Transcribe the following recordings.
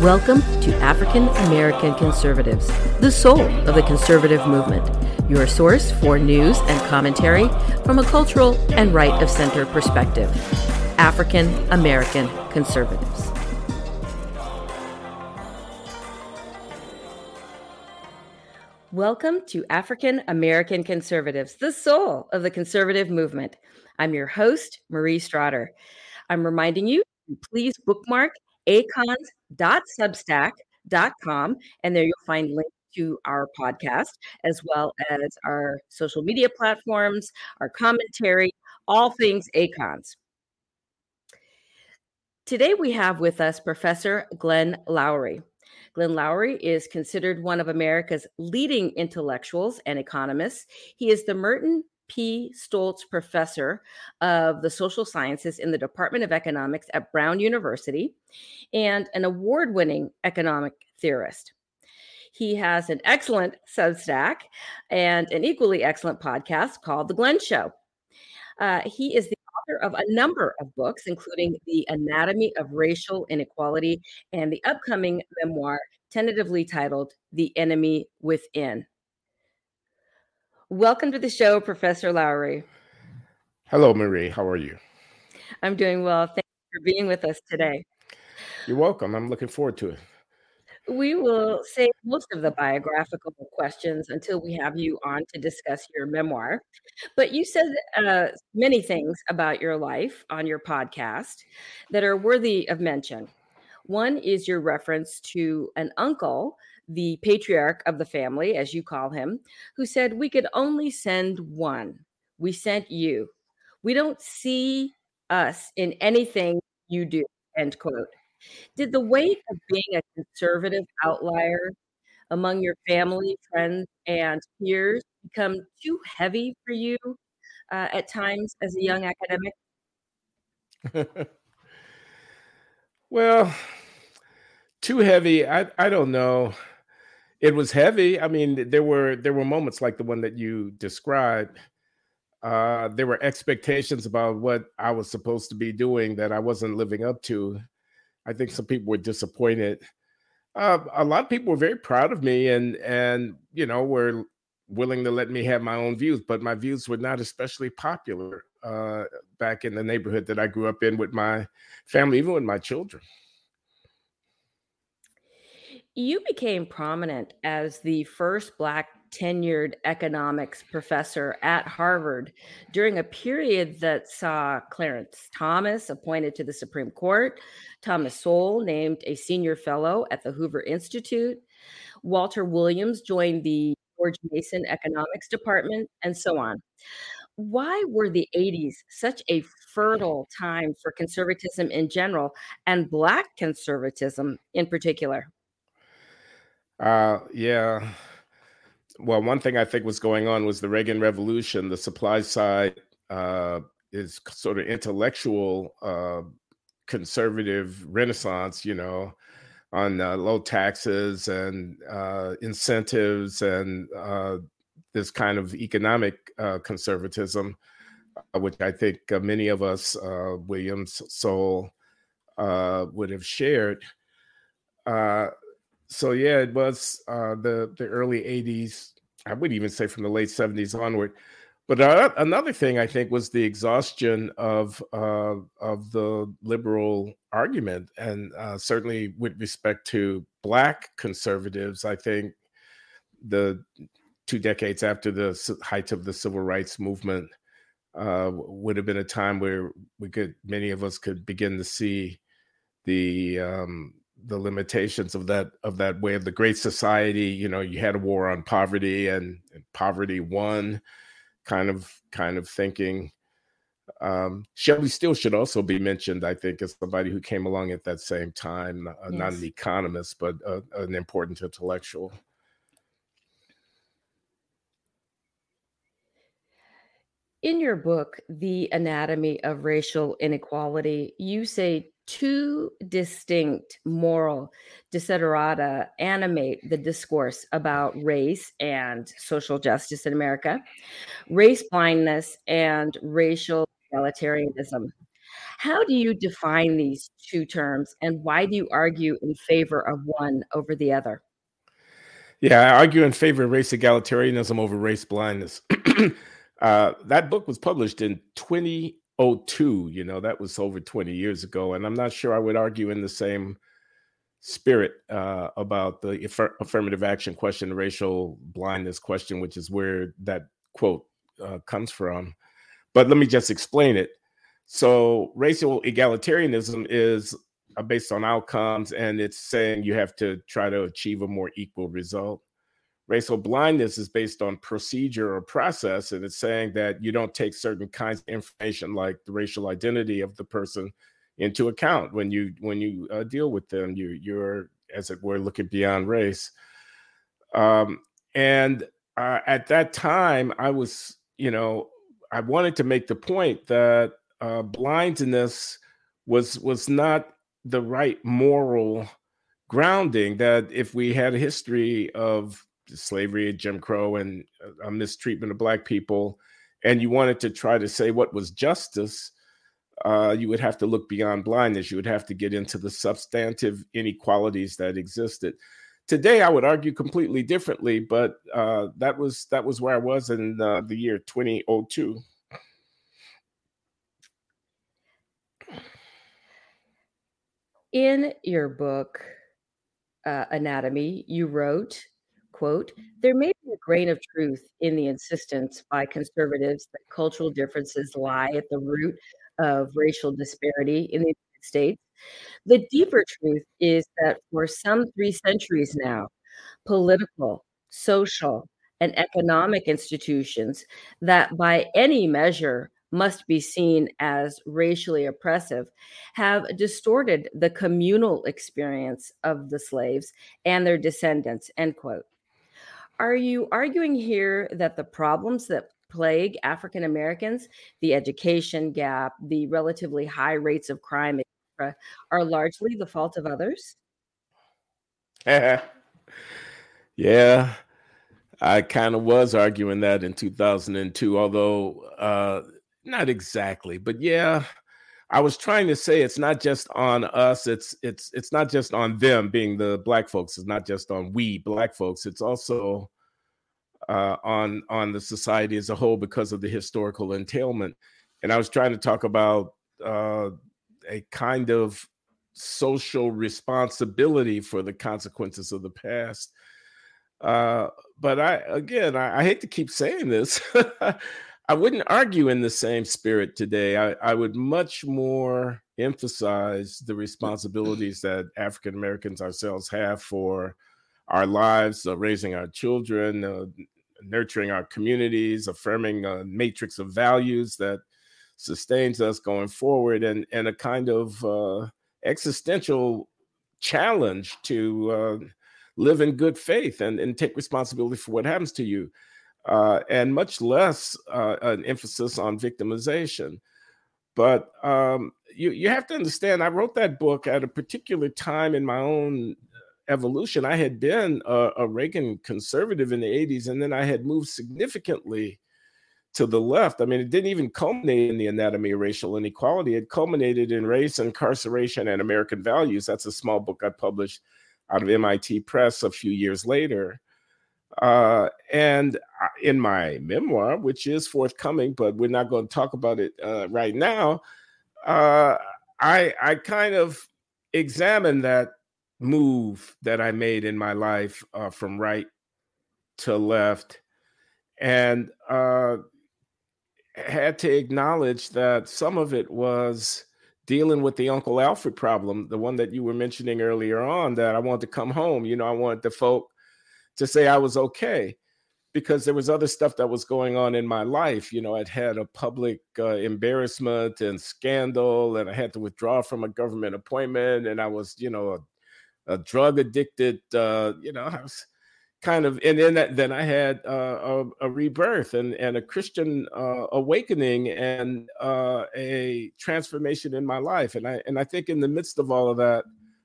Welcome to African American Conservatives, the soul of the conservative movement, your source for news and commentary from a cultural and right of center perspective. African American Conservatives. Welcome to African American Conservatives, the soul of the conservative movement. I'm your host, Marie Strotter. I'm reminding you, to please bookmark acons.substack.com, and there you'll find links to our podcast as well as our social media platforms, our commentary, all things acons. Today we have with us Professor Glenn Loury. Glenn Loury is considered one of America's leading intellectuals and economists. He is the Merton P. Stoltz Professor of the Social Sciences in the Department of Economics at Brown University and an award winning economic theorist. He has an excellent Substack and an equally excellent podcast called The Glenn Show. Uh, he is the author of a number of books, including The Anatomy of Racial Inequality and the upcoming memoir tentatively titled The Enemy Within. Welcome to the show, Professor Loury. Hello, Marie. How are you? I'm doing well. Thank you for being with us today. You're welcome. I'm looking forward to it. We will save most of the biographical questions until we have you on to discuss your memoir. But you said uh, many things about your life on your podcast that are worthy of mention. One is your reference to an uncle the patriarch of the family, as you call him, who said, We could only send one. We sent you. We don't see us in anything you do. End quote. Did the weight of being a conservative outlier among your family, friends, and peers become too heavy for you uh, at times as a young academic? well, too heavy. I I don't know. It was heavy. I mean, there were there were moments like the one that you described. Uh, there were expectations about what I was supposed to be doing that I wasn't living up to. I think some people were disappointed. Uh, a lot of people were very proud of me and and you know were willing to let me have my own views, but my views were not especially popular uh, back in the neighborhood that I grew up in with my family, even with my children. You became prominent as the first Black tenured economics professor at Harvard during a period that saw Clarence Thomas appointed to the Supreme Court, Thomas Sowell named a senior fellow at the Hoover Institute, Walter Williams joined the George Mason Economics Department, and so on. Why were the 80s such a fertile time for conservatism in general and Black conservatism in particular? Uh, yeah. Well, one thing I think was going on was the Reagan Revolution. The supply side uh, is sort of intellectual uh, conservative renaissance, you know, on uh, low taxes and uh, incentives and uh, this kind of economic uh, conservatism, uh, which I think uh, many of us, Williams, uh, would have shared. So yeah, it was uh, the the early '80s. I would even say from the late '70s onward. But uh, another thing I think was the exhaustion of uh, of the liberal argument, and uh, certainly with respect to Black conservatives, I think the two decades after the height of the civil rights movement uh, would have been a time where we could many of us could begin to see the um, the limitations of that of that way of the great society you know you had a war on poverty and, and poverty won kind of kind of thinking um shelby steele should also be mentioned i think as somebody who came along at that same time uh, yes. not an economist but uh, an important intellectual in your book the anatomy of racial inequality you say two distinct moral desiderata animate the discourse about race and social justice in America race blindness and racial egalitarianism. How do you define these two terms, and why do you argue in favor of one over the other? Yeah, I argue in favor of race egalitarianism over race blindness. uh, that book was published in 2002. You know, that was over 20 years ago. And I'm not sure I would argue in the same spirit uh, about the affir- affirmative action question, racial blindness question, which is where that quote uh, comes from. But let me just explain it. So, racial egalitarianism is uh, based on outcomes, and it's saying you have to try to achieve a more equal result. Racial blindness is based on procedure or process, and it's saying that you don't take certain kinds of information, like the racial identity of the person, into account when you when you uh, deal with them. You you're as it were looking beyond race. Um, and uh, at that time, I was you know I wanted to make the point that uh, blindness was was not the right moral grounding that if we had a history of slavery, Jim Crow, and uh, mistreatment of Black people, and you wanted to try to say what was justice, uh, you would have to look beyond blindness. You would have to get into the substantive inequalities that existed. Today, I would argue completely differently, but uh, that was that was where I was in the year 2002. In your book, uh, Anatomy, you wrote, quote, there may be a grain of truth in the insistence by conservatives that cultural differences lie at the root of racial disparity in the United States. The deeper truth is that for some three centuries now, political, social, and economic institutions that by any measure must be seen as racially oppressive have distorted the communal experience of the slaves and their descendants end quote are you arguing here that the problems that plague african americans the education gap the relatively high rates of crime etc., are largely the fault of others yeah i kind of was arguing that in 2002 although uh not exactly, but yeah, I was trying to say it's not just on us. It's it's it's not just on them being the black folks. It's not just on we black folks. It's also uh, on on the society as a whole because of the historical entailment. And I was trying to talk about uh, a kind of social responsibility for the consequences of the past. Uh, but I again, I, I hate to keep saying this. I wouldn't argue in the same spirit today. I, I would much more emphasize the responsibilities that African Americans ourselves have for our lives, uh, raising our children, uh, nurturing our communities, affirming a matrix of values that sustains us going forward, and and a kind of uh, existential challenge to uh, live in good faith and, and take responsibility for what happens to you uh, and much less uh, an emphasis on victimization. But um, you, you have to understand, I wrote that book at a particular time in my own evolution. I had been a, a Reagan conservative in the 80s, and then I had moved significantly to the left. I mean, it didn't even culminate in the anatomy of racial inequality. It culminated in race, incarceration, and American values. That's a small book I published out of MIT Press a few years later. Uh, and in my memoir, which is forthcoming, but we're not going to talk about it uh, right now, uh, I I kind of examined that move that I made in my life uh, from right to left, and uh, had to acknowledge that some of it was dealing with the Uncle Alfred problem, the one that you were mentioning earlier on. That I wanted to come home. You know, I wanted the folk to say I was okay because there was other stuff that was going on in my life. You know, I'd had a public uh, embarrassment and scandal, and I had to withdraw from a government appointment, and I was, you know, a, a drug addicted. Uh, you know, I was kind of, and then then I had uh, a, a, rebirth and and a Christian uh, awakening and uh, a transformation in my life, and I and I think in the midst of all of that,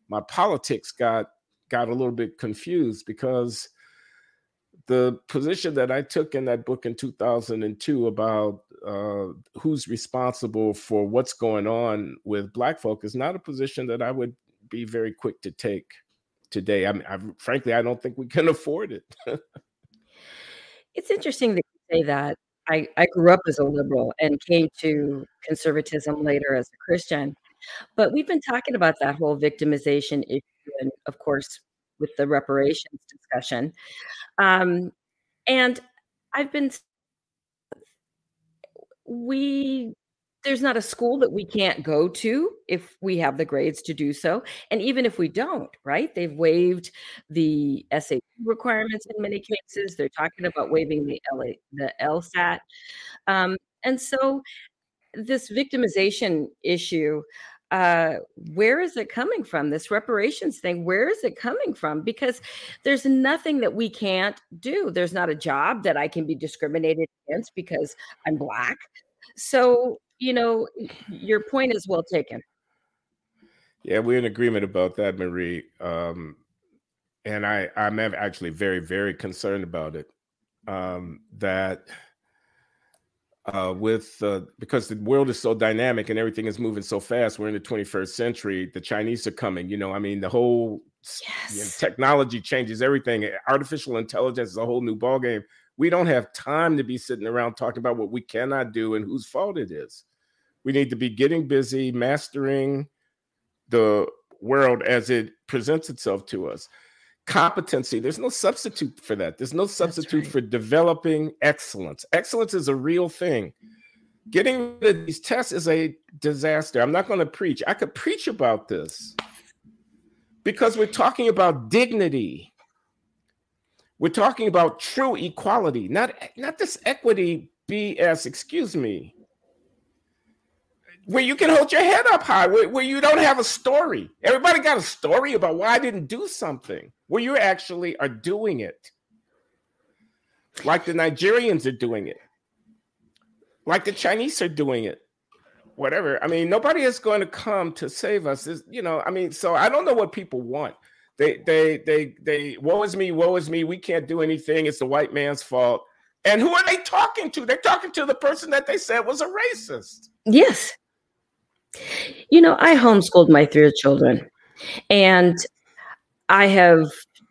my politics got got a little bit confused because the position that I took in that book in 2002 about uh, who's responsible for what's going on with Black folk is not a position that I would be very quick to take today. I mean, I, frankly, I don't think we can afford it. it's interesting that you say that. I, I grew up as a liberal and came to conservatism later as a Christian. But we've been talking about that whole victimization issue, and of course, with the reparations discussion. Um, and I've been we there's not a school that we can't go to if we have the grades to do so. And even if we don't right they've waived the SAT requirements in many cases. They're talking about waiving the LA, the LSAT um, and so this victimization issue uh, where is it coming from? This reparations thing, where is it coming from? Because there's nothing that we can't do. There's not a job that I can be discriminated against because I'm Black. So, you know, your point is well taken. Yeah, we're in agreement about that, Marie. Um, and I, I'm actually very, very concerned about it. Um, that uh, with uh, because the world is so dynamic and everything is moving so fast. We're in the 21st century. The Chinese are coming. You know, I mean, the whole yes. you know, technology changes everything. Artificial intelligence is a whole new ballgame. We don't have time to be sitting around talking about what we cannot do and whose fault it is. We need to be getting busy, mastering the world as it presents itself to us competency. There's no substitute for that. There's no substitute right. for developing excellence. Excellence is a real thing. Getting rid of these tests is a disaster. I'm not going to preach. I could preach about this because we're talking about dignity. We're talking about true equality, not, not this equity BS, excuse me where you can hold your head up high, where, where you don't have a story. Everybody got a story about why I didn't do something, where you actually are doing it. Like the Nigerians are doing it, like the Chinese are doing it. Whatever. I mean, nobody is going to come to save us. Is you know, I mean, so I don't know what people want. They they they they woe is me, woe is me. We can't do anything. It's the white man's fault. And who are they talking to? They're talking to the person that they said was a racist. Yes. You know, I homeschooled my three children, and I have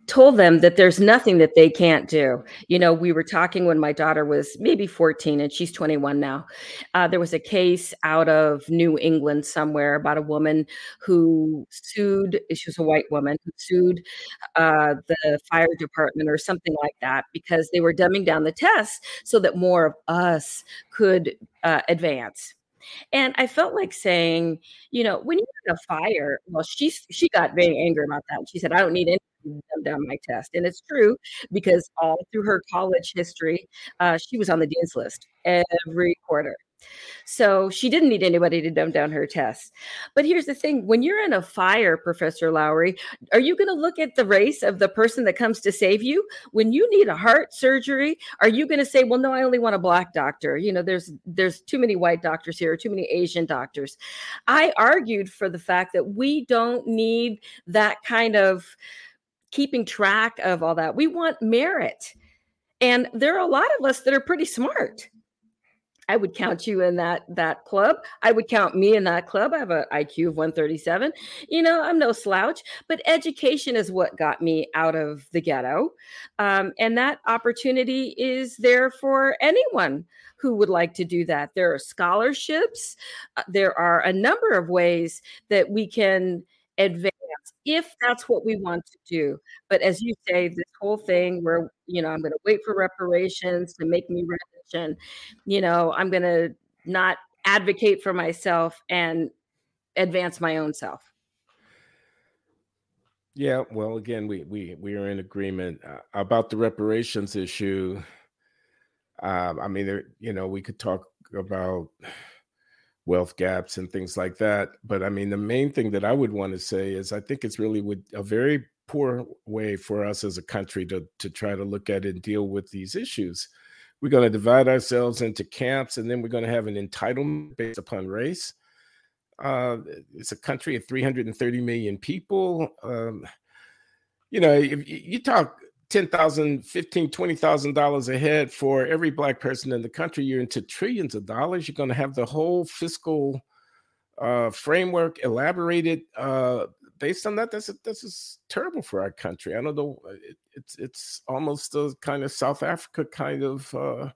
told them that there's nothing that they can't do. You know, we were talking when my daughter was maybe 14 and she's 21 now. Uh, there was a case out of New England somewhere about a woman who sued, she was a white woman who sued uh, the fire department or something like that because they were dumbing down the tests so that more of us could uh, advance. And I felt like saying, you know, when you have a fire, well, she she got very angry about that. She said, I don't need any down my test. And it's true because all through her college history, uh, she was on the dean's list every quarter. So she didn't need anybody to dumb down her tests. But here's the thing when you're in a fire, Professor Loury, are you going to look at the race of the person that comes to save you? When you need a heart surgery, are you going to say, well, no, I only want a black doctor? You know, there's there's too many white doctors here, too many Asian doctors. I argued for the fact that we don't need that kind of keeping track of all that. We want merit. And there are a lot of us that are pretty smart. I would count you in that that club. I would count me in that club. I have an IQ of 137. You know, I'm no slouch, but education is what got me out of the ghetto. Um, and that opportunity is there for anyone who would like to do that. There are scholarships. Uh, there are a number of ways that we can advance if that's what we want to do. But as you say, this whole thing where, you know, I'm going to wait for reparations to make me rich and, you know, I'm going to not advocate for myself and advance my own self. Yeah, well, again, we we we are in agreement uh, about the reparations issue. Um, I mean, there, you know, we could talk about wealth gaps and things like that. But I mean, the main thing that I would want to say is I think it's really would a very poor way for us as a country to to try to look at and deal with these issues. We're going to divide ourselves into camps, and then we're going to have an entitlement based upon race. Uh, it's a country of 330 million people. Um, you know, if you talk 10,000, 15, 20,000 dollars a head for every black person in the country, you're into trillions of dollars. You're going to have the whole fiscal uh, framework elaborated uh, based on that. This this is terrible for our country. I don't know. It, it's it's almost a kind of South Africa kind of uh,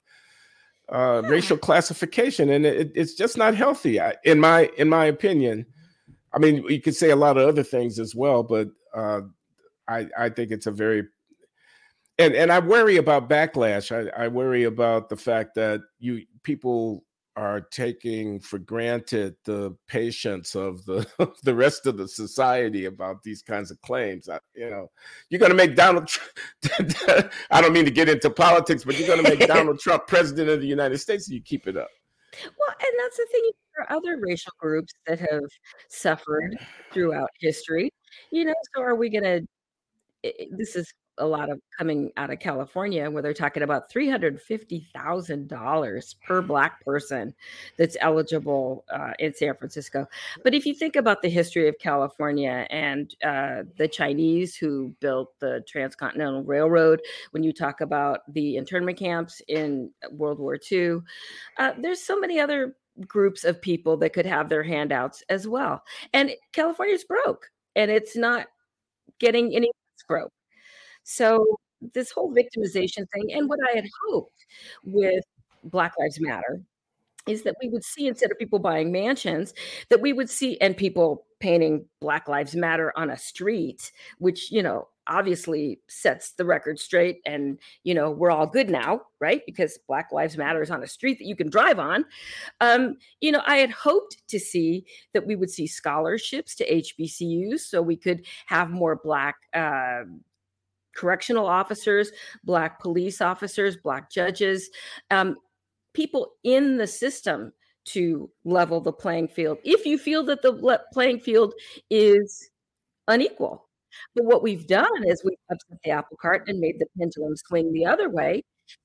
uh, racial classification, and it, it's just not healthy, in my in my opinion. I mean, you could say a lot of other things as well, but uh, I I think it's a very and and I worry about backlash. I, I worry about the fact that you people are taking for granted the patience of the the rest of the society about these kinds of claims. I, you know, you're going to make Donald. Trump, I don't mean to get into politics, but you're going to make Donald Trump president of the United States. you keep it up. Well, and that's the thing. There are other racial groups that have suffered throughout history. You know, so are we going to? This is a lot of coming out of California where they're talking about $350,000 per black person that's eligible uh, in San Francisco. But if you think about the history of California and uh, the Chinese who built the Transcontinental Railroad, when you talk about the internment camps in World War II, uh, there's so many other groups of people that could have their handouts as well. And California's broke and it's not getting any broke. So this whole victimization thing, and what I had hoped with Black Lives Matter is that we would see instead of people buying mansions that we would see and people painting black lives matter on a street which you know obviously sets the record straight and you know we're all good now right? Because black lives matter is on a street that you can drive on. Um, you know i had hoped to see that we would see scholarships to hbcus so we could have more black uh, correctional officers, Black police officers, Black judges, um, people in the system to level the playing field if you feel that the playing field is unequal. But what we've done is we've upset the apple cart and made the pendulum swing the other way.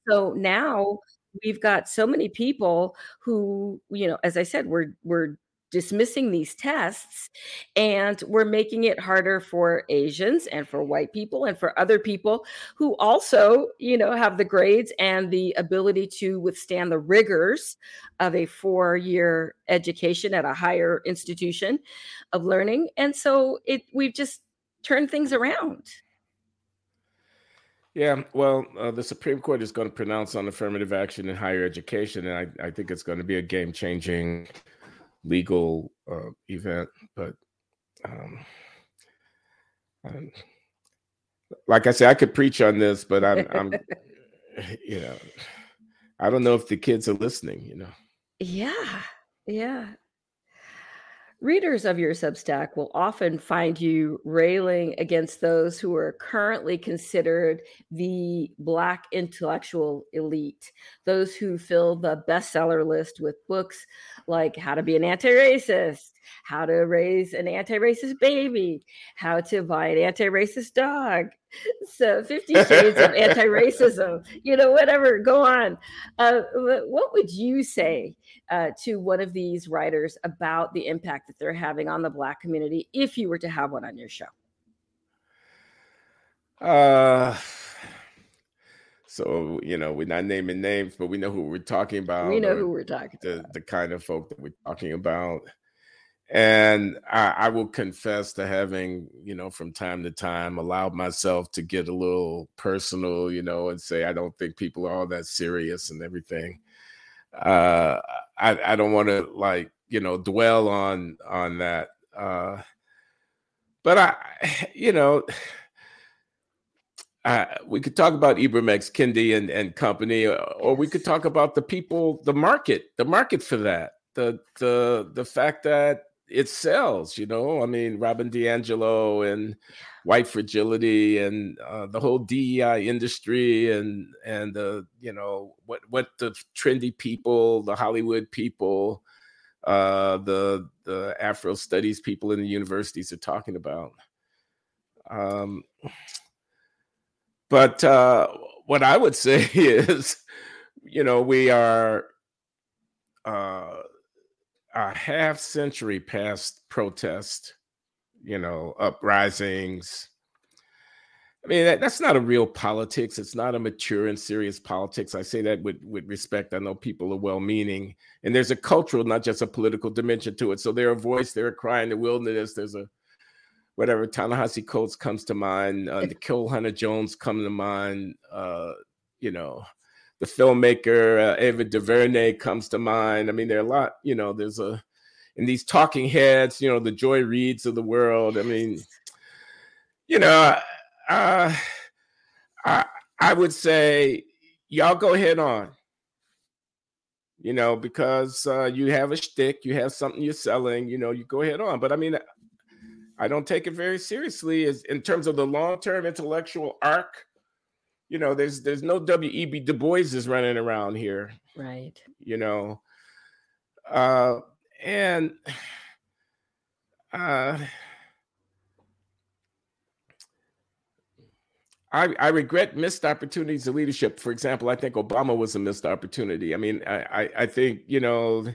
So now we've got so many people who, you know, as I said, we're we're dismissing these tests and we're making it harder for asians and for white people and for other people who also you know have the grades and the ability to withstand the rigors of a four year education at a higher institution of learning. And so it we've just turned things around. Yeah, well, uh, the Supreme Court is going to pronounce on affirmative action in higher education, and I, I think it's going to be a game changing legal uh, event, but um, um, like I said, I could preach on this, but I'm, I'm, you know, I don't know if the kids are listening. You know. Yeah, yeah. Readers of your Substack will often find you railing against those who are currently considered the Black intellectual elite, those who fill the bestseller list with books like How to Be an Anti Racist, How to Raise an Anti Racist Baby, How to Buy an Anti Racist Dog, so 50 shades of anti-racism you know whatever go on. Uh, what would you say uh, to one of these writers about the impact that they're having on the black community if you were to have one on your show? Uh so you know we're not naming names but we know who we're talking about we know who we're talking the, about. the kind of folk that we're talking about and I, I, will confess to having, you know, from time to time allowed myself to get a little personal, you know, and say I don't think people are all that serious and everything. Uh, I, I don't want to like, you know, dwell on on that. Uh, but I, you know, uh, we could talk about Ibram X. Kendi and, and company, or, or we could talk about the people, the market, the market for that, the the the fact that it sells, you know. I mean, Robin DiAngelo and white fragility and uh, the whole DEI industry and and the you know what what the trendy people, the Hollywood people, uh, the the Afro studies people in the universities are talking about. Um, but uh, what I would say is, you know, we are. Uh, a half century past protest, you know, uprisings. I mean, that, that's not a real politics. It's not a mature and serious politics. I say that with, with respect. I know people are well meaning, and there's a cultural, not just a political dimension to it. So they're a voice, they're a cry in the wilderness. There's a whatever Ta-Nehisi Coates comes to mind, uh, Nikole Hannah-Jones come to mind, uh, you know, the filmmaker uh, Ava DuVernay comes to mind. I mean, there are a lot, you know, there's a, in these talking heads, you know, the Joy Reids of the world. I mean, you know, uh, I, I would say y'all go ahead on. You know, because uh, you have a shtick, you have something you're selling. You know, you go ahead on. But I mean, I don't take it very seriously as in terms of the long-term intellectual arc. You know, there's there's no W.E.B. Du Bois is running around here. Right. You know. Uh and uh I, I regret missed opportunities of leadership. For example, I think Obama was a missed opportunity. I mean, I, I, I think, you know,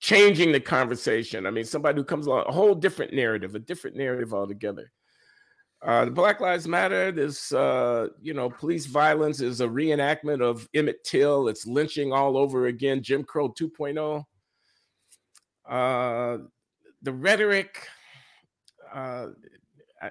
changing the conversation. I mean, somebody who comes along, a whole different narrative, a different narrative altogether. Uh, the Black Lives Matter, this, uh, you know, police violence is a reenactment of Emmett Till. It's lynching all over again, Jim Crow 2.0. Uh, the rhetoric, uh, I,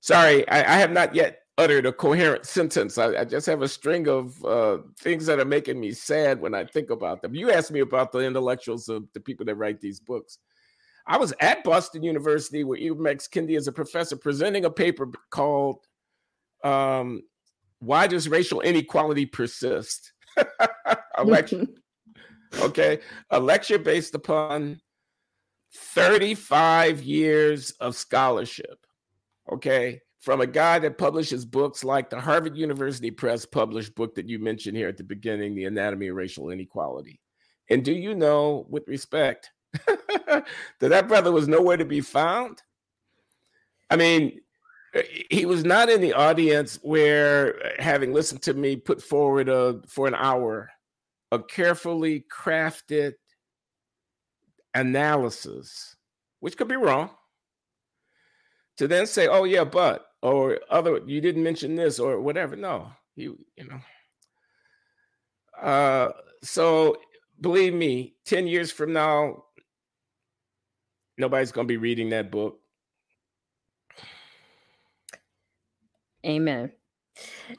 sorry, I, I have not yet uttered a coherent sentence. I, I just have a string of uh, things that are making me sad when I think about them. You asked me about the intellectuals of the people that write these books. I was at Boston University where Ibram X. Kendi is a professor presenting a paper called um, "Why Does Racial Inequality Persist?" a lecture, okay, a lecture based upon 35 years of scholarship. Okay, from a guy that publishes books like the Harvard University Press published book that you mentioned here at the beginning, The Anatomy of Racial Inequality. And do you know, with respect, that that brother was nowhere to be found? I mean, he was not in the audience where, having listened to me put forward a, for an hour a carefully crafted analysis, which could be wrong, to then say, oh, yeah, but or other you didn't mention this or whatever no you you know uh so believe me 10 years from now nobody's going to be reading that book. Amen.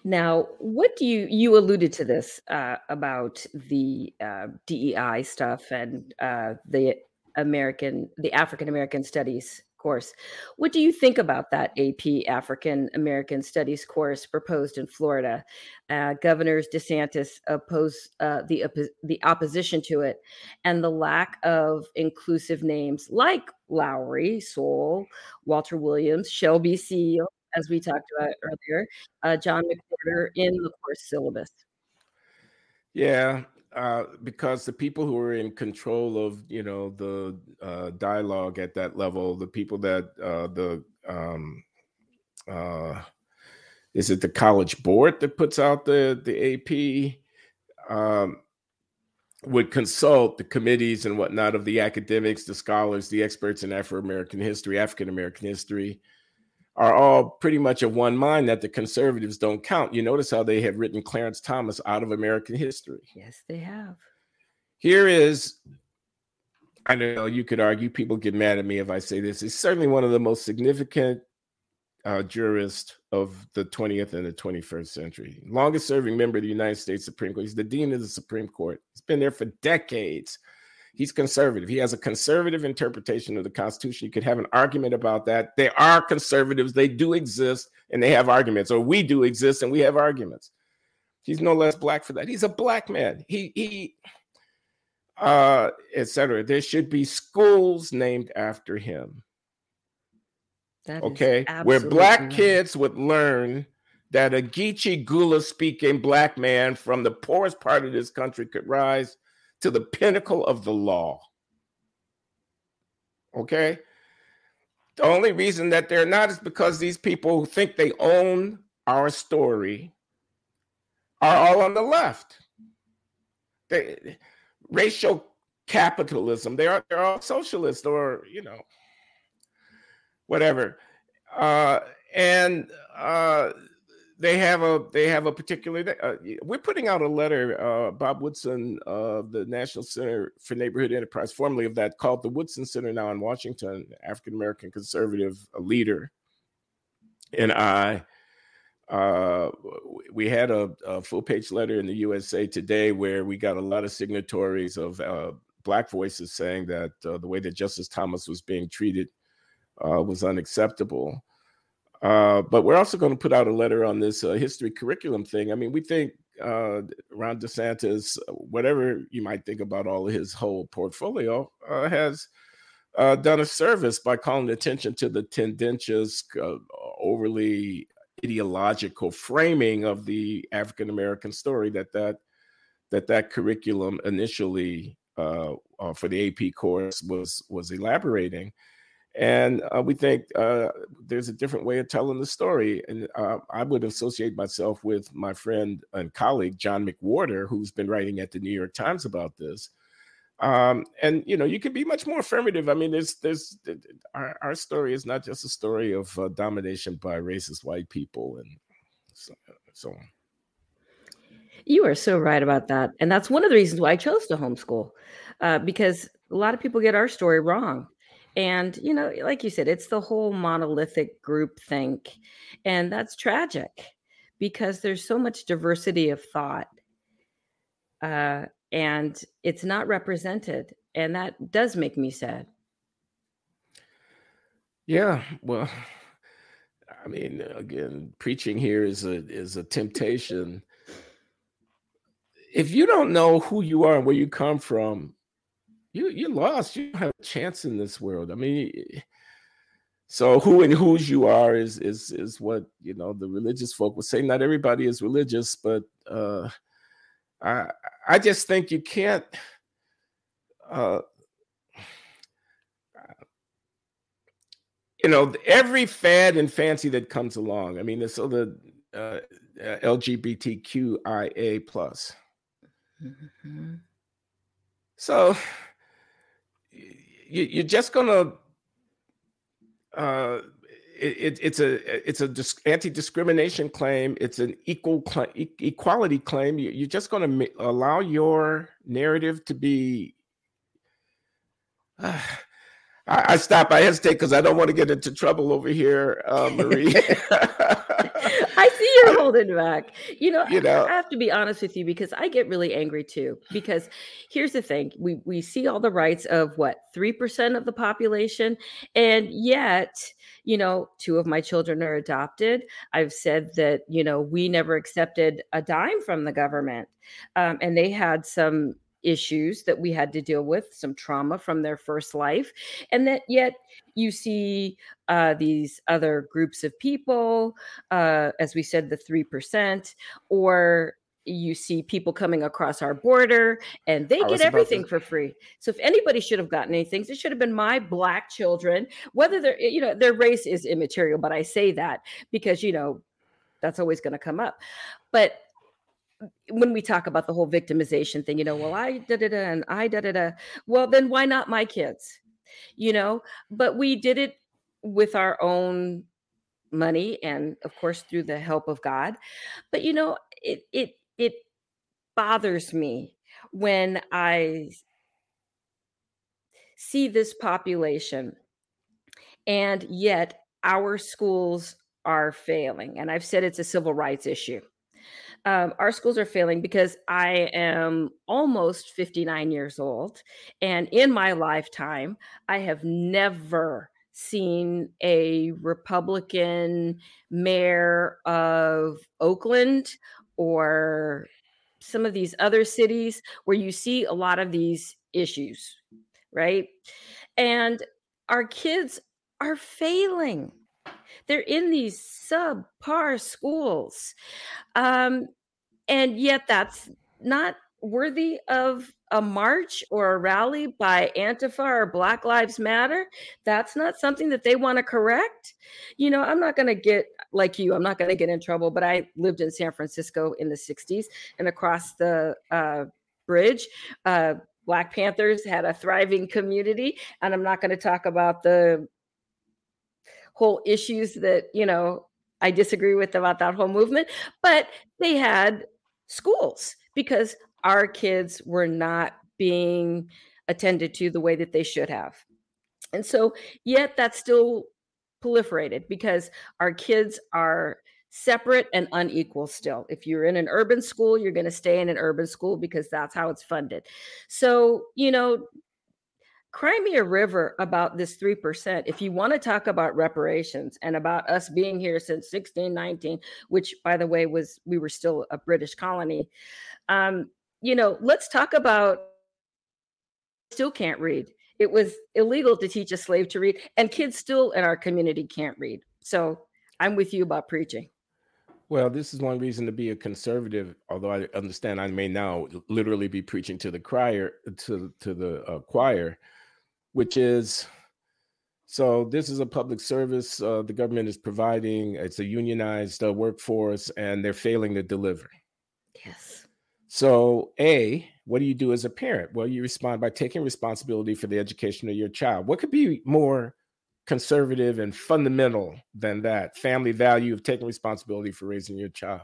Now what do you you alluded to this uh, about the uh, dei stuff and uh, the american the african american studies course. What do you think about that AP African American Studies course proposed in Florida? Uh, Governors DeSantis oppose uh, the the opposition to it, and the lack of inclusive names like Loury, Sowell, Walter Williams, Shelby Steele, as we talked about earlier, uh, John McWhorter in the course syllabus. Yeah, uh, because the people who are in control of you know the uh, dialogue at that level, the people that uh, the um, uh, is it the college board that puts out the the AP um, would consult the committees and whatnot of the academics, the scholars, the experts in Afro American history, African American history, are all pretty much of one mind that the conservatives don't count. You notice how they have written Clarence Thomas out of American history. Yes, they have. Here is, I know you could argue, people get mad at me if I say this. It's certainly one of the most significant uh, jurists of the 20th and the 21st century. Longest serving member of the United States Supreme Court. He's the dean of the Supreme Court. He's been there for decades he's conservative. He has a conservative interpretation of the Constitution. You could have an argument about that. They are conservatives, they do exist, and they have arguments, or we do exist and we have arguments. He's no less black for that. He's a black man. He he uh etc. There should be schools named after him. That okay, where black right. kids would learn that a Geechee Gullah speaking black man from the poorest part of this country could rise to the pinnacle of the law. Okay? The only reason that they're not is because these people who think they own our story are all on the left. They, racial capitalism, they are they're all socialist or you know whatever. Uh, and uh, they have a they have a particular. Uh, we're putting out a letter. Uh, Bob Woodson of the National Center for Neighborhood Enterprise, formerly of that, called the Woodson Center now in Washington, African American conservative leader, and I. Uh, we had a, a, full page letter in the USA Today where we got a lot of signatories of uh, Black voices saying that uh, the way that Justice Thomas was being treated uh, was unacceptable. Uh, but we're also going to put out a letter on this uh, history curriculum thing. I mean, we think uh, Ron DeSantis, whatever you might think about all of his whole portfolio, uh, has uh, done a service by calling attention to the tendentious, uh, overly ideological framing of the African American story that that that that curriculum initially for the AP course was was elaborating. And uh, we think uh, there's a different way of telling the story. And uh, I would associate myself with my friend and colleague, John McWhorter, who's been writing at the New York Times about this. Um, and you know, you can be much more affirmative. I mean, there's, there's, our, our story is not just a story of uh, domination by racist white people and so, so on. You are so right about that, and that's one of the reasons why I chose to homeschool, uh, because a lot of people get our story wrong and, you know, like you said, it's the whole monolithic group think. And that's tragic because there's so much diversity of thought. Uh, and it's not represented. And that does make me sad. Yeah. Well, I mean, again, preaching here is a is a temptation. If you don't know who you are and where you come from, you you lost. You don't have a chance in this world. I mean, so who and whose you are is is is what you know the religious folk would say. Not everybody is religious, but uh, I I just think you can't. Uh, you know every fad and fancy that comes along. I mean, so the uh, LGBTQIA plus. Mm-hmm. So you, are just gonna uh, it, it's a it's a dis- anti-discrimination claim. It's an equal cl- equality claim. You, are just going to ma- allow your narrative to be. Uh, I, I, stop. I hesitate because I don't want to get into trouble over here, uh, Marie. I see you're holding back. You know, you know, I have to be honest with you because I get really angry too. Because here's the thing: we we see all the rights of what three percent of the population, and yet, you know, two of my children are adopted. I've said that you know we never accepted a dime from the government, um, and they had some issues that we had to deal with, some trauma from their first life. And that yet you see uh, these other groups of people, uh, as we said, the 3%, or you see people coming across our border and they get everything to... for free. So if anybody should have gotten anything, it should have been my black children, whether they're, you know, their race is immaterial, but I say that because, you know, that's always going to come up. But when we talk about the whole victimization thing, you know, well, I da da da and I da da da. Well, then why not my kids? You know, but we did it with our own money and of course through the help of God. But you know, it it it bothers me when I see this population and yet our schools are failing. And I've said it's a civil rights issue um, our schools are failing because I am almost 59 years old. And in my lifetime, I have never seen a Republican mayor of Oakland or some of these other cities where you see a lot of these issues, right? And our kids are failing. They're in these subpar schools. Um, and yet that's not worthy of a march or a rally by Antifa or Black Lives Matter. That's not something that they want to correct. You know, I'm not going to get like you, I'm not going to get in trouble, but I lived in San Francisco in the 60s and across the uh, bridge. Uh, Black Panthers had a thriving community. And I'm not going to talk about the whole issues that, you know, I disagree with about that whole movement, but they had schools because our kids were not being attended to the way that they should have. And so, yet that's still proliferated because our kids are separate and unequal still. If you're in an urban school, you're going to stay in an urban school because that's how it's funded. So, you know, cry me a river about this 3%. If you want to talk about reparations and about us being here since 1619, which by the way was we were still a British colony. Um, you know, let's talk about still can't read. It was illegal to teach a slave to read, and kids still in our community can't read. So I'm with you about preaching. Well, this is one reason to be a conservative. Although I understand I may now literally be preaching to the choir, to to the uh, choir, which is so. This is a public service. Uh, the government is providing. It's a unionized uh, workforce, and they're failing to deliver. Yes. So, a what do you do as a parent? Well, you respond by taking responsibility for the education of your child. What could be more conservative and fundamental than that family value of taking responsibility for raising your child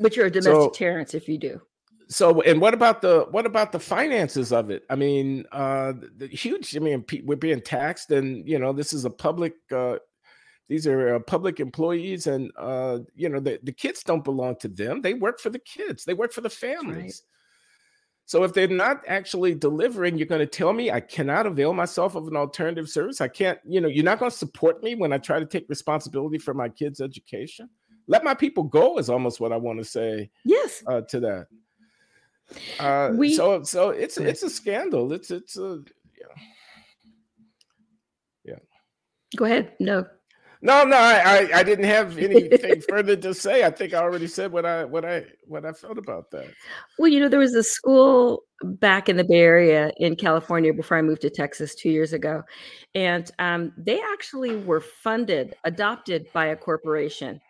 but you're a domestic so, terrence if you do so and what about the what about the finances of it i mean uh the huge i mean we're being taxed and you know this is a public uh these are uh, public employees and uh you know the, the kids don't belong to them they work for the kids they work for the families so if they're not actually delivering, you're going to tell me I cannot avail myself of an alternative service. I can't, you know, you're not going to support me when I try to take responsibility for my kids' education. Let my people go is almost what I want to say. Yes. Uh, to that. Uh, we, so so it's it's a scandal. It's it's a yeah. Yeah. Go ahead. No. No, no, I, I, I didn't have anything further to say. I think I already said what I what I what I felt about that. Well, you know, there was a school back in the Bay Area in California before I moved to Texas two years ago, and um, they actually were funded, adopted by a corporation,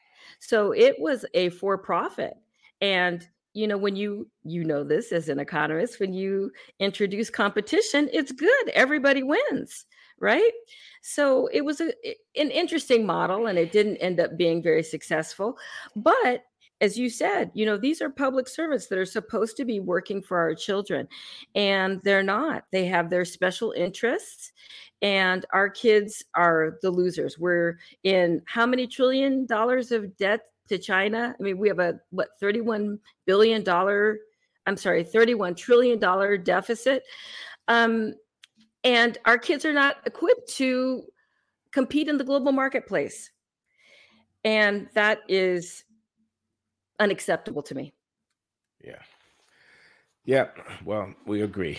so it was a for profit. And you know, when you you know this as an economist, when you introduce competition, it's good. Everybody wins right? So it was a, an interesting model and it didn't end up being very successful. But as you said, you know, these are public servants that are supposed to be working for our children, and they're not. They have their special interests, and our kids are the losers. We're in how many trillion dollars of debt to China? I mean, we have a what, 31 billion dollar, I'm sorry, 31 trillion dollar deficit. Um, and our kids are not equipped to compete in the global marketplace and that is unacceptable to me yeah yeah well we agree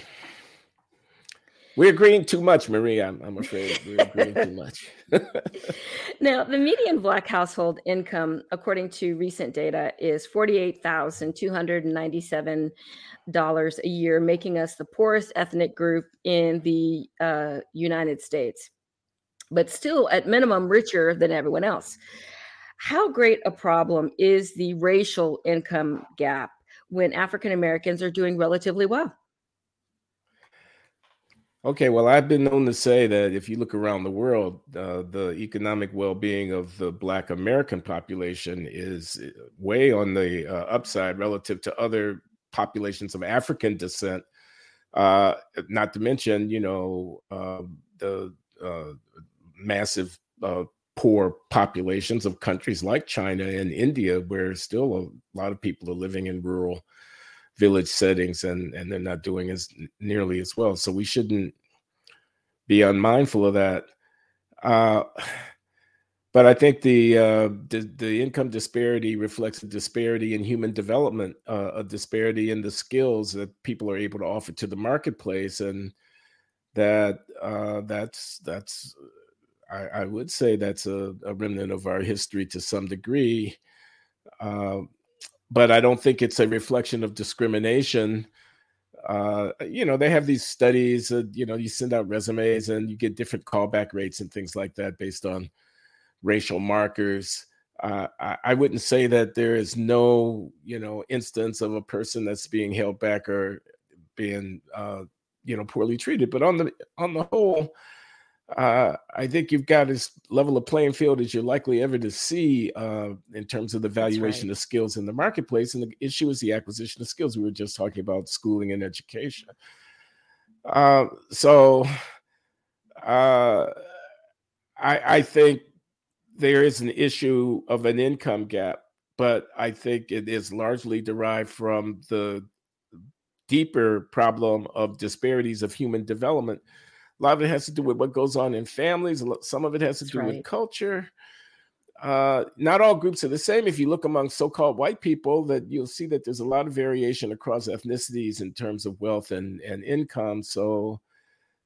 we're agreeing too much, Maria. I'm, I'm afraid we're agreeing too much. now, the median Black household income, according to recent data, is $48,297 a year, making us the poorest ethnic group in the uh, United States, but still at minimum richer than everyone else. How great a problem is the racial income gap when African Americans are doing relatively well? Okay, well, I've been known to say that if you look around the world, uh, the economic well-being of the Black American population is uh, way on the uh, upside relative to other populations of African descent. Uh, not to mention, you know, uh, the uh, massive poor populations of countries like China and India, where still a lot of people are living in rural village settings and and they're not doing as nearly as well. So we shouldn't be unmindful of that. Uh, but i think the, uh, the, the income disparity reflects a disparity in human development uh, a disparity in the skills that people are able to offer to the marketplace. And that uh, that's that's I, I, would say that's a, a, remnant of our history to some degree. Uh, but I don't think it's a reflection of discrimination. Uh, you know, they have these studies. Uh, you know, you send out resumes and you get different callback rates and things like that based on racial markers. Uh, I, I, wouldn't say that there is no, you know, instance of a person that's being held back or being, uh, you know, poorly treated. But on the on the whole, uh, I think you've got as level of playing field as you're likely ever to see uh, in terms of the valuation right. of skills in the marketplace. And the issue is the acquisition of skills. We were just talking about schooling and education. Uh, so uh, I, I think there is an issue of an income gap, but I think it is largely derived from the deeper problem of disparities of human development a lot of it has to do with what goes on in families. Some of it has to That's do right. with culture. Uh, not all groups are the same. If you look among so-called white people, that you'll see that there's a lot of variation across ethnicities in terms of wealth and, and income. So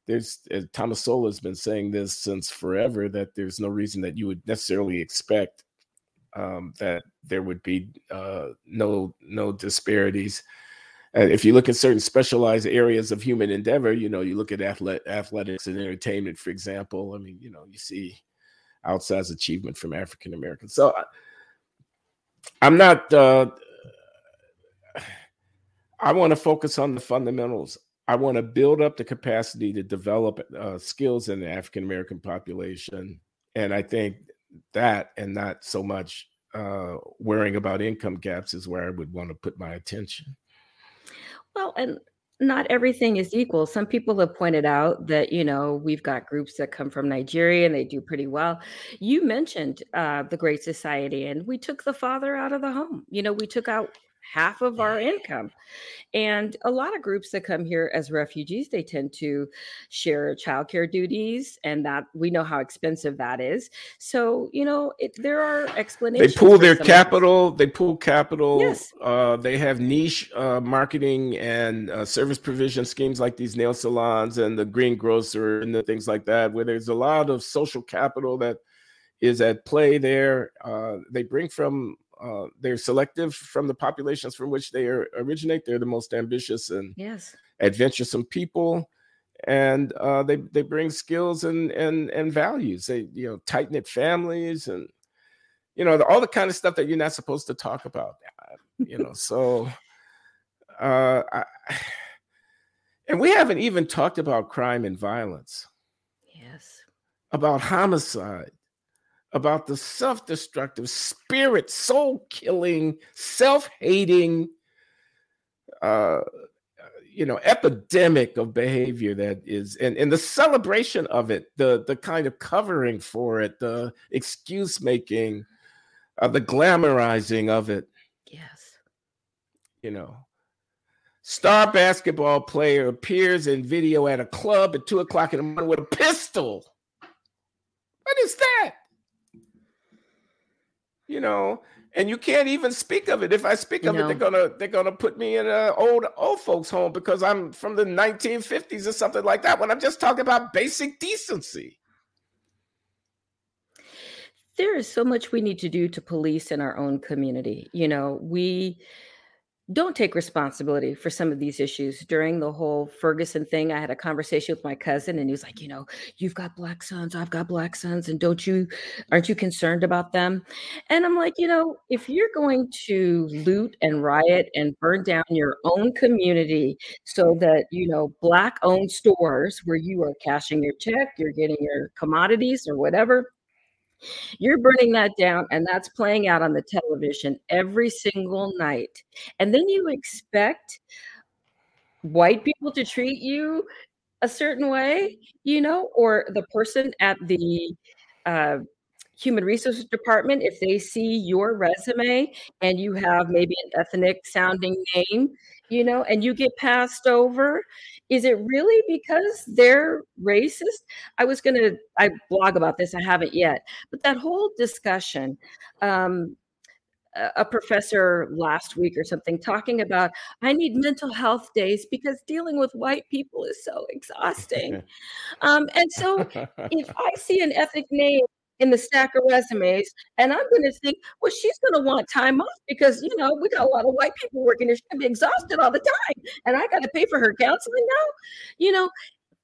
there's uh, Thomas Sowell has been saying this since forever that there's no reason that you would necessarily expect um, that there would be uh, no no disparities if you look at certain specialized areas of human endeavor, you know, you look at athlete, athletics and entertainment, for example. I mean, you know, you see outsized achievement from African Americans. So I, I'm not. Uh, I want to focus on the fundamentals. I want to build up the capacity to develop uh, skills in the African American population, and I think that, and not so much uh, worrying about income gaps, is where I would want to put my attention. Well, and not everything is equal. Some people have pointed out that, you know, we've got groups that come from Nigeria and they do pretty well. You mentioned uh, the Great Society, and we took the father out of the home. You know, we took out half of our income. And a lot of groups that come here as refugees, they tend to share childcare duties, and that we know how expensive that is. So, you know, it, there are They explanations pool for their some of this. capital. They pool capital. Yes. Uh, they have niche uh, marketing and uh, service provision schemes like these nail salons and the greengrocer and the things like that, where there's a lot of social capital that is at play there. Uh, they bring from uh, they're selective from the populations from which they are, originate. They're the most ambitious and Yes. adventuresome people, and uh, they they bring skills and and and values. They you know tight knit families and you know all the kind of stuff that you're not supposed to talk about. uh, You know, so uh, I, and we haven't even talked about crime and violence, Yes. about homicide about the self destructive, spirit, soul killing, self hating, uh, you know, epidemic of behavior that is, and, and the celebration of it, the, the kind of covering for it, the excuse making, uh, the glamorizing of it, Yes. you know. Star basketball player appears in video at a club at two o'clock in the morning with a pistol. What is that? You know and you can't even speak of it. If i speak of it they're gonna they're gonna put me in a old old folks home because i'm from the 1950s or something like that when i'm just talking about basic decency. There is so much we need to do to police in our own community. You know, we don't take responsibility for some of these issues. During the whole Ferguson thing, I had a conversation with my cousin, and he was like, You know, you've got black sons, I've got black sons, and don't you, aren't you concerned about them? And I'm like, You know, if you're going to loot and riot and burn down your own community so that, you know, black owned stores where you are cashing your check, you're getting your commodities or whatever, you're burning that down, and that's playing out on the television every single night. And then you expect white people to treat you a certain way, you know, or the person at the uh, human resources department, if they see your resume and you have maybe an ethnic sounding name, you know, and you get passed over, is it really because they're racist? I was going to, I blog about this, I haven't yet, but that whole discussion, um, a a professor last week or something talking about I need mental health days because dealing with white people is so exhausting. Um, and so if I see an ethnic name in the stack of resumes, and I'm going to think, well, she's going to want time off because, you know, we got a lot of white people working here. She's going to be exhausted all the time. And I got to pay for her counseling now. You know,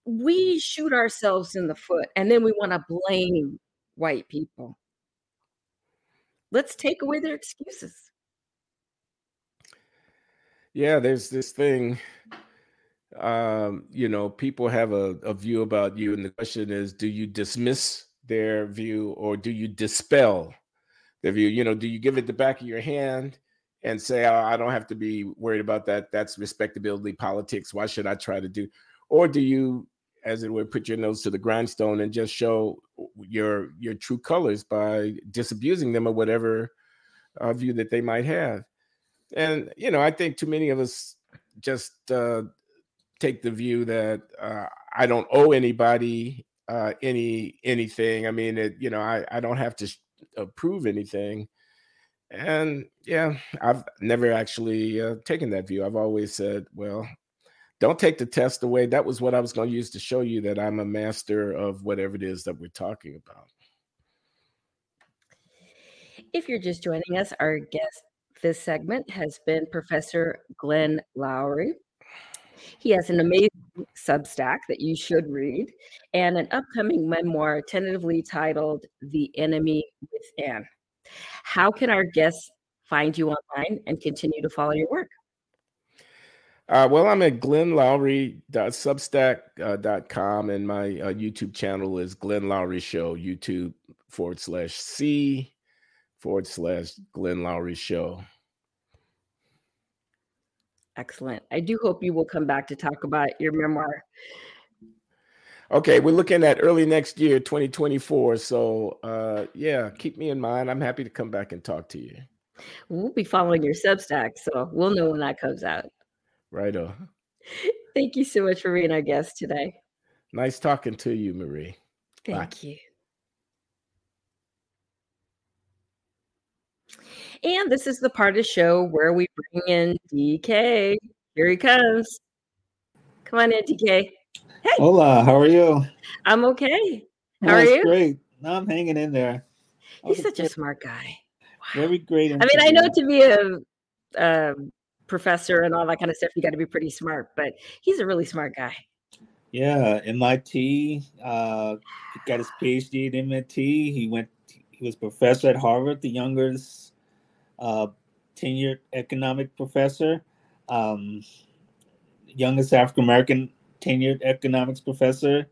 we shoot ourselves in the foot and then we want to blame white people. Let's take away their excuses. yeah there's this thing um, you know, people have a, a view about you, and the question is, do you dismiss their view or do you dispel their view? You know, do you give it the back of your hand and say, oh, I don't have to be worried about that. That's respectability politics. Why should I try to do? Or do you, as it were, put your nose to the grindstone and just show your your true colors by disabusing them of whatever uh, view that they might have? And you know, I think too many of us just uh, take the view that uh, I don't owe anybody uh, any anything. I mean, it, you know, I I don't have to approve anything. And yeah, I've never actually uh, taken that view. I've always said, well, don't take the test away. That was what I was going to use to show you that I'm a master of whatever it is that we're talking about. If you're just joining us, our guest this segment has been Professor Glenn Loury. He has an amazing Substack that you should read and an upcoming memoir tentatively titled The Enemy Within. How can our guests find you online and continue to follow your work? Uh, well, I'm at glennloury.substack.com, uh, and my uh, YouTube channel is Glenn Loury Show, YouTube forward slash C forward slash Glenn Loury Show. Excellent. I do hope you will come back to talk about your memoir. Okay, we're looking at early next year, 2024. So, uh, yeah, keep me in mind. I'm happy to come back and talk to you. We'll be following your Substack, so we'll know when that comes out. Right on. Thank you so much for being our guest today. Nice talking to you, Marie. Thank Bye. you. And this is the part of the show where we bring in DK. Here he comes. Come on in, DK. Hey. Hola, how are you? I'm okay. How are you? Great. No, I'm hanging in there. He's such a smart guy. Wow. Very great. I mean, I know to be a, a professor and all that kind of stuff, you got to be pretty smart, but he's a really smart guy. Yeah, MIT. Uh, he got his PhD at MIT. He went. He was professor at Harvard, the youngest uh, tenured economic professor, um, youngest African American tenured economics professor.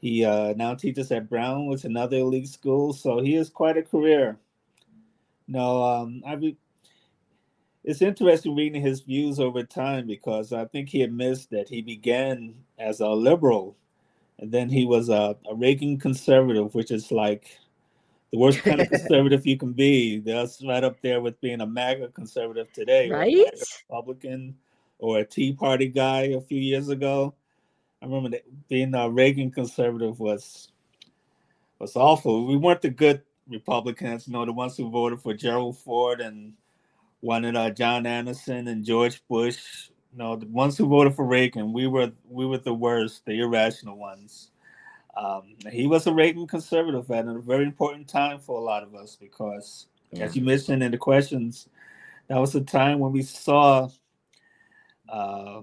He uh, now teaches at Brown, which is another elite school. So he has quite a career. No, um, I be, it's interesting reading his views over time because I think he admits that he began as a liberal, and then he was a, a Reagan conservative, which is like the worst kind of conservative you can be. That's right up there with being a MAGA conservative today, right? Republican or a Tea Party guy a few years ago. I remember being a Reagan conservative was was awful. We weren't the good Republicans, you know, the ones who voted for Gerald Ford and wanted uh, John Anderson and George Bush. You know, the ones who voted for Reagan, we were we were the worst, the irrational ones. Um, he was a Reagan conservative at a very important time for a lot of us because, yeah. as you mentioned in the questions, that was a time when we saw uh,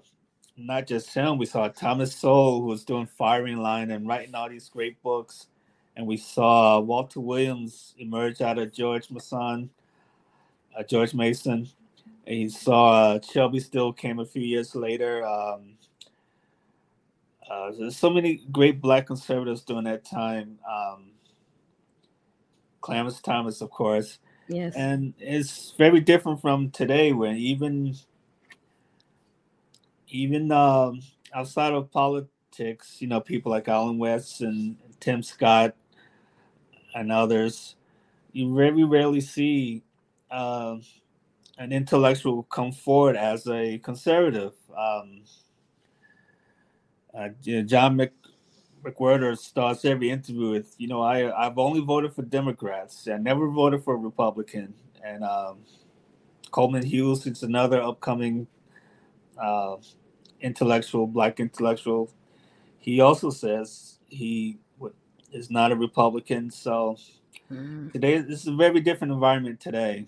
not just him. We saw Thomas Sowell, who was doing firing line and writing all these great books, and we saw Walter Williams emerge out of George Mason, uh, George Mason. And he saw uh, Shelby Steele came a few years later. Um, uh, there's so many great black conservatives during that time. Um, Clarence Thomas, of course. Yes. And it's very different from today when even even um, outside of politics, you know, people like Allen West and Tim Scott and others, you very rarely see uh, an intellectual come forward as a conservative. Um, uh, you know, John Mc, McWhorter starts every interview with, you know, I I've only voted for Democrats. I never voted for a Republican. And um, Coleman Hughes is another upcoming uh, intellectual, black intellectual. He also says he is not a Republican. So mm. today, this is a very different environment today.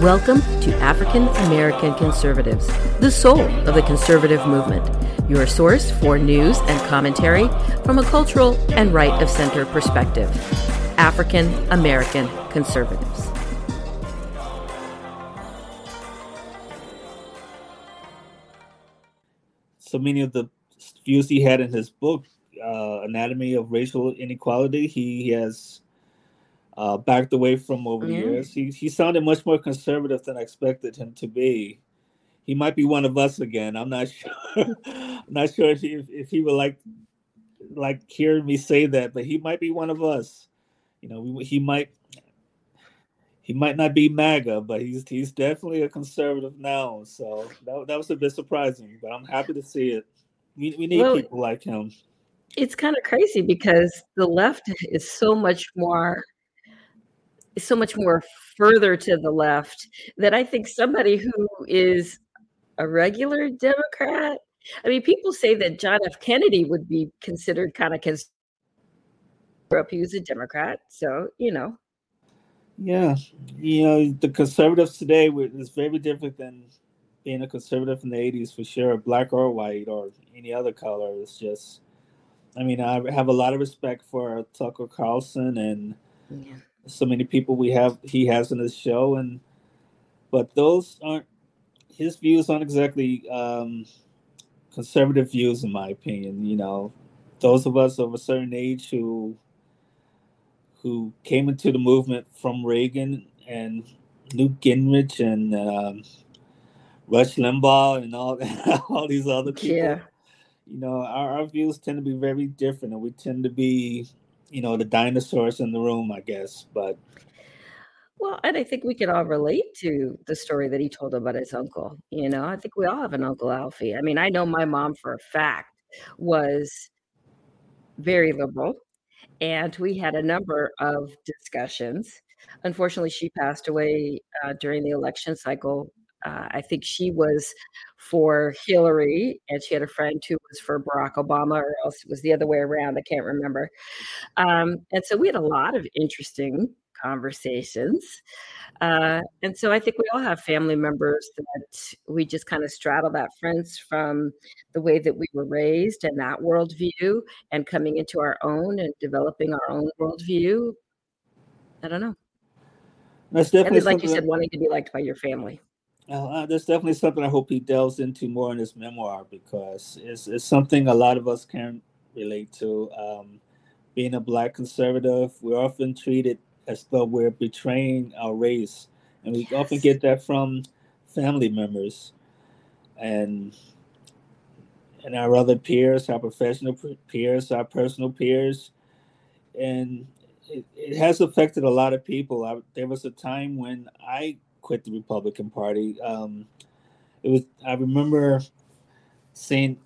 Welcome to African American Conservatives, the soul of the conservative movement, your source for news and commentary from a cultural and right of center perspective. African American Conservatives. So many of the views he had in his book, uh, Anatomy of Racial Inequality, he has uh, backed away from over the years. He he sounded much more conservative than I expected him to be. He might be one of us again. I'm not sure. I'm not sure if he, if he would like like hearing me say that, but he might be one of us. You know, we, he might he might not be MAGA, but he's he's definitely a conservative now. So that, that was a bit surprising, but I'm happy to see it. We, we need well, people like him. It's kind of crazy because the left is so much more so much more further to the left that I think somebody who is a regular Democrat. I mean, people say that John F. Kennedy would be considered kind of conservative. He was a Democrat, so you know. Yeah, you know the conservatives today is very different than being a conservative in the '80s for sure, black or white or any other color. It's just, I mean, I have a lot of respect for Tucker Carlson and yeah. So many people we have he has in his show, and but those aren't his views aren't exactly um, conservative views, in my opinion. You know, those of us of a certain age who who came into the movement from Reagan and Newt Gingrich and um, Rush Limbaugh and all all these other people. Yeah. You know, our, our views tend to be very different, and we tend to be, you know, the dinosaurs in the room, I guess. But well, and I think we can all relate to the story that he told about his uncle. You know, I think we all have an Uncle Alfie. I mean, I know my mom for a fact was very liberal, and we had a number of discussions. Unfortunately, she passed away uh, during the election cycle. Uh, I think she was for Hillary, and she had a friend who was for Barack Obama, or else it was the other way around. I can't remember. Um, and so we had a lot of interesting conversations. Uh, and so I think we all have family members that we just kind of straddle that fence from the way that we were raised and that worldview and coming into our own and developing our own worldview. I don't know. That's definitely like you said, wanting to be liked by your family. Uh, that's definitely something I hope he delves into more in his memoir because it's, it's something a lot of us can relate to. Um, being a black conservative, we're often treated as though we're betraying our race. And we yes. often get that from family members and and our other peers, our professional peers, our personal peers. And it, it has affected a lot of people. I, there was a time when I quit the Republican Party. Um, it was I remember seeing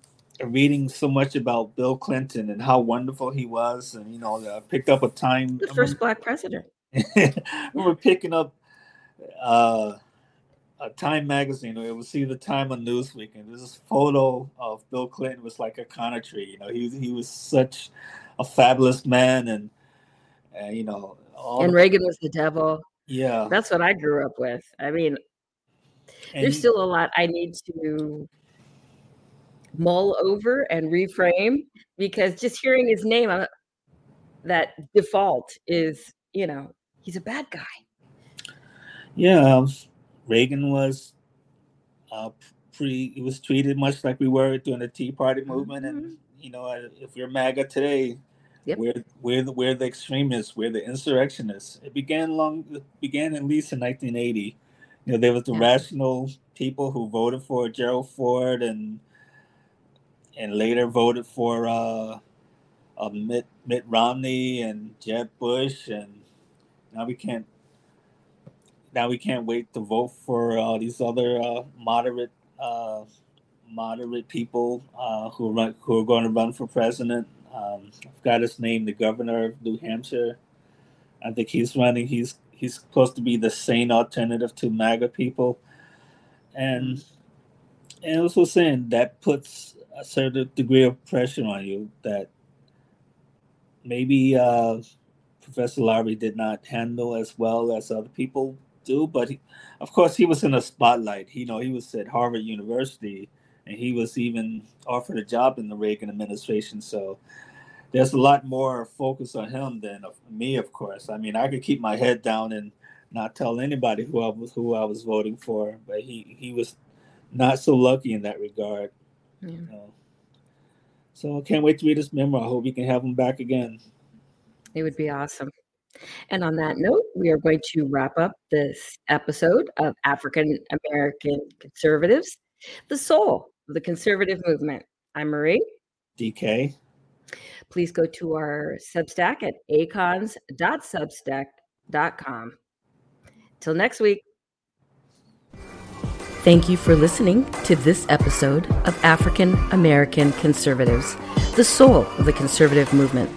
reading so much about Bill Clinton and how wonderful he was, and you know, I picked up a time. The first black president. we were picking up uh, a Time magazine. It was see the Time on Newsweek, and there's this photo of Bill Clinton was like a connor tree. You know, he he was such a fabulous man, and and you know, and the, Reagan was the devil. Yeah, that's what I grew up with. I mean, and there's still a lot I need to mull over and reframe because just hearing his name, uh, that default is you know he's a bad guy. Yeah, Reagan was uh, pretty. He was treated much like we were during the Tea Party movement, mm-hmm. and you know, uh, if you're MAGA today, yep. we're we're the, we're the extremists, we're the insurrectionists. It began long. It began at least in 1980. You know, there was the yeah. rational people who voted for Gerald Ford and and later voted for uh, uh, Mitt Mitt Romney and Jeb Bush and now we can't. Now we can't wait to vote for uh, these other uh, moderate, uh, moderate people uh, who run, who are going to run for president. Um, I've got his name, the governor of New Hampshire. I think he's running. He's he's supposed to be the sane alternative to MAGA people, and and also saying that puts a certain degree of pressure on you that maybe uh, Professor Loury did not handle as well as other people do. But he, of course, he was in a spotlight. You know, he was at Harvard University, and he was even offered a job in the Reagan administration. So there's a lot more focus on him than me, of course. I mean, I could keep my head down and not tell anybody who I was who I was voting for, but he he was not so lucky in that regard. Yeah. so I can't wait to read this memoir. I hope we can have him back again. It would be awesome. And on that note, we are going to wrap up this episode of African American Conservatives, the soul of the conservative movement. I'm Marie. DK. Please go to our Substack at acons.substack.com. Till next week. Thank you for listening to this episode of African American Conservatives, the soul of the conservative movement.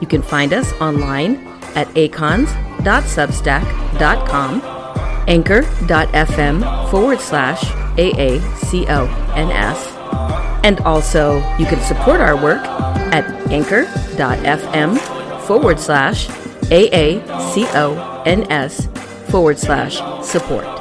You can find us online at acons.substack.com, anchor.fm forward slash AACONS, and also you can support our work at anchor.fm forward slash AACONS forward slash support.